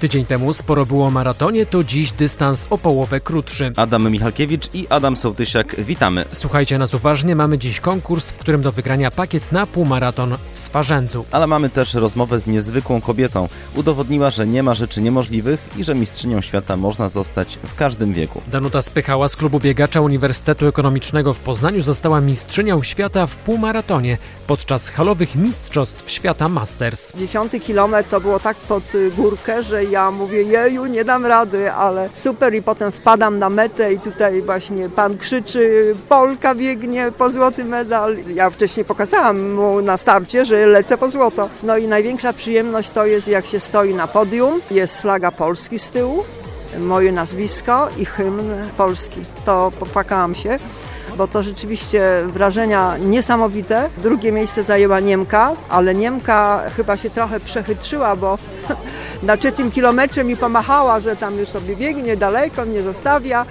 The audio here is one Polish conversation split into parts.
Tydzień temu sporo było o maratonie, to dziś dystans o połowę krótszy. Adam Michalkiewicz i Adam Sołtysiak, witamy. Słuchajcie nas uważnie, mamy dziś konkurs, w którym do wygrania pakiet na półmaraton w Swarzędzu. Ale mamy też rozmowę z niezwykłą kobietą. Udowodniła, że nie ma rzeczy niemożliwych i że mistrzynią świata można zostać w każdym wieku. Danuta Spychała z klubu biegacza Uniwersytetu Ekonomicznego w Poznaniu została mistrzynią świata w półmaratonie podczas halowych Mistrzostw Świata Masters. Dziesiąty kilometr to było tak pod górkę, że ja mówię, jeju, nie dam rady, ale super i potem wpadam na metę i tutaj właśnie pan krzyczy, Polka biegnie po złoty medal. Ja wcześniej pokazałam mu na starcie, że lecę po złoto. No i największa przyjemność to jest jak się stoi na podium, jest flaga Polski z tyłu, moje nazwisko i hymn Polski. To popłakałam się bo to rzeczywiście wrażenia niesamowite. Drugie miejsce zajęła Niemka, ale Niemka chyba się trochę przechytrzyła, bo na trzecim kilometrze mi pomachała, że tam już sobie biegnie daleko, mnie zostawia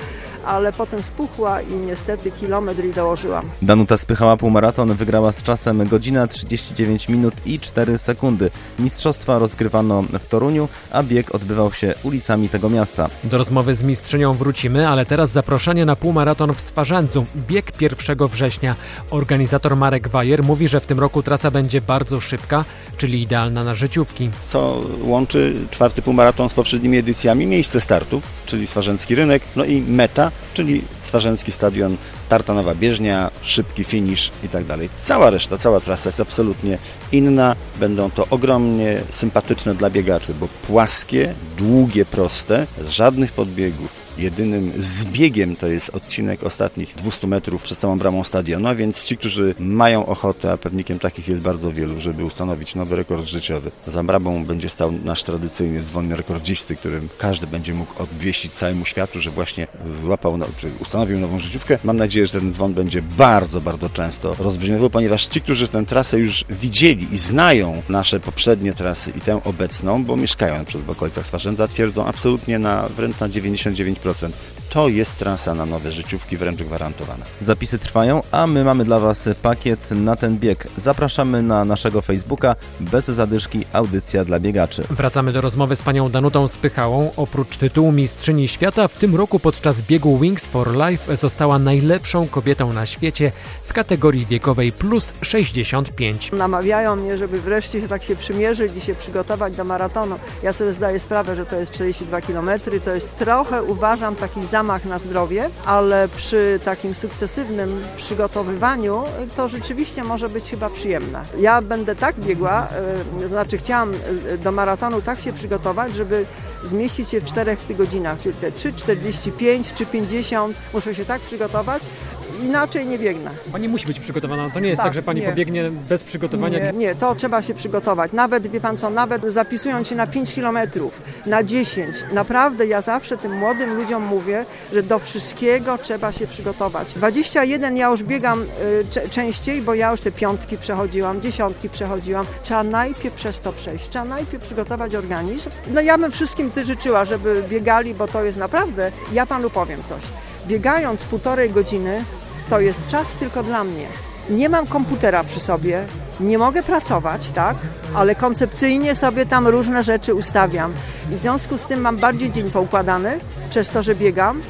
ale potem spuchła i niestety kilometr i dołożyłam. Danuta spychała półmaraton, wygrała z czasem godzina 39 minut i 4 sekundy. Mistrzostwa rozgrywano w Toruniu, a bieg odbywał się ulicami tego miasta. Do rozmowy z mistrzynią wrócimy, ale teraz zaproszenie na półmaraton w Swarzędzu. Bieg 1 września. Organizator Marek Wajer mówi, że w tym roku trasa będzie bardzo szybka, czyli idealna na życiówki. Co łączy czwarty półmaraton z poprzednimi edycjami? Miejsce startu, czyli Swarzędzki Rynek, no i meta, czyli Swarzęcki Stadion, Tartanowa Bieżnia, szybki finisz i tak dalej. Cała reszta, cała trasa jest absolutnie inna. Będą to ogromnie sympatyczne dla biegaczy, bo płaskie, długie, proste, z żadnych podbiegów, Jedynym zbiegiem to jest odcinek ostatnich 200 metrów przed samą bramą stadionu, więc ci, którzy mają ochotę, a pewnikiem takich jest bardzo wielu, żeby ustanowić nowy rekord życiowy. Za bramą będzie stał nasz tradycyjny dzwon rekordzisty, którym każdy będzie mógł odwieścić całemu światu, że właśnie złapał, czy ustanowił nową życiówkę. Mam nadzieję, że ten dzwon będzie bardzo, bardzo często rozbrzmiewał, ponieważ ci, którzy tę trasę już widzieli i znają nasze poprzednie trasy i tę obecną, bo mieszkają przed w okolicach Swarzędza, twierdzą absolutnie na wręcz na 99% Prozent. To jest trasa na nowe życiówki wręcz gwarantowana. Zapisy trwają, a my mamy dla Was pakiet na ten bieg. Zapraszamy na naszego Facebooka bez zadyszki audycja dla biegaczy. Wracamy do rozmowy z panią Danutą Spychałą. Oprócz tytułu Mistrzyni Świata w tym roku podczas biegu Wings for Life została najlepszą kobietą na świecie w kategorii wiekowej plus 65. Namawiają mnie, żeby wreszcie tak się przymierzyć i się przygotować do maratonu. Ja sobie zdaję sprawę, że to jest 42 km, to jest trochę uważam taki zamach na zdrowie, ale przy takim sukcesywnym przygotowywaniu to rzeczywiście może być chyba przyjemne. Ja będę tak biegła, to znaczy chciałam do maratonu tak się przygotować, żeby zmieścić się w 4 godzinach, czyli te 3,45 czy 50. Muszę się tak przygotować, inaczej nie biegnę. Pani musi być przygotowana. To nie jest tak, tak że pani nie. pobiegnie bez przygotowania. Nie, nie, to trzeba się przygotować. Nawet, wie pan co, nawet zapisując się na 5 kilometrów, na 10. Naprawdę ja zawsze tym młodym ludziom mówię, że do wszystkiego trzeba się przygotować. 21 ja już biegam y, częściej, bo ja już te piątki przechodziłam, dziesiątki przechodziłam. Trzeba najpierw przez to przejść. Trzeba najpierw przygotować organizm. No ja bym wszystkim ty życzyła, żeby biegali, bo to jest naprawdę, ja panu powiem coś. Biegając półtorej godziny, to jest czas tylko dla mnie. Nie mam komputera przy sobie, nie mogę pracować, tak? Ale koncepcyjnie sobie tam różne rzeczy ustawiam. I w związku z tym mam bardziej dzień poukładany, przez to, że biegam,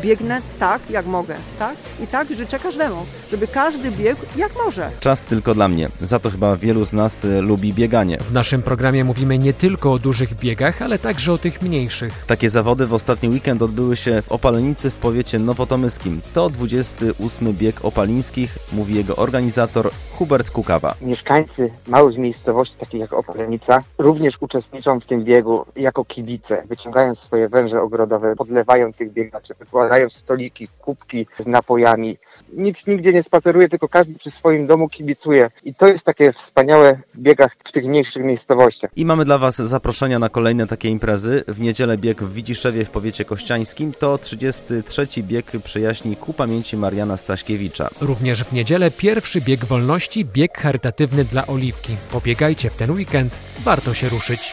biegnę tak, jak mogę, tak? I tak życzę każdemu, żeby każdy biegł jak może. Czas tylko dla mnie. Za to chyba wielu z nas y, lubi bieganie. W naszym programie mówimy nie tylko o dużych biegach, ale także o tych mniejszych. Takie zawody w ostatni weekend odbyły się w Opalenicy w powiecie nowotomyskim. To 28 bieg opalińskich, mówi jego organizator Hubert Kukawa. Mieszkańcy małych miejscowości, takich jak Opalenica, również uczestniczą w tym biegu jako kibice. Wyciągają swoje węże ogrodowe, podlewają tych biegaczy, wykładają stoliki, kubki z napojami. Nikt nigdzie nie spaceruje, tylko każdy przy swoim domu kibicuje. I to jest takie wspaniałe w biegach w tych mniejszych miejscowościach. I mamy dla Was zaproszenia na kolejne takie imprezy. W niedzielę bieg w Widziszewie w powiecie kościańskim to 33 bieg przyjaźni ku pamięci Mariana Staśkiewicza. Również w niedzielę pierwszy bieg wolności bieg charytatywny dla Oliwki. Pobiegajcie w ten weekend, warto się ruszyć.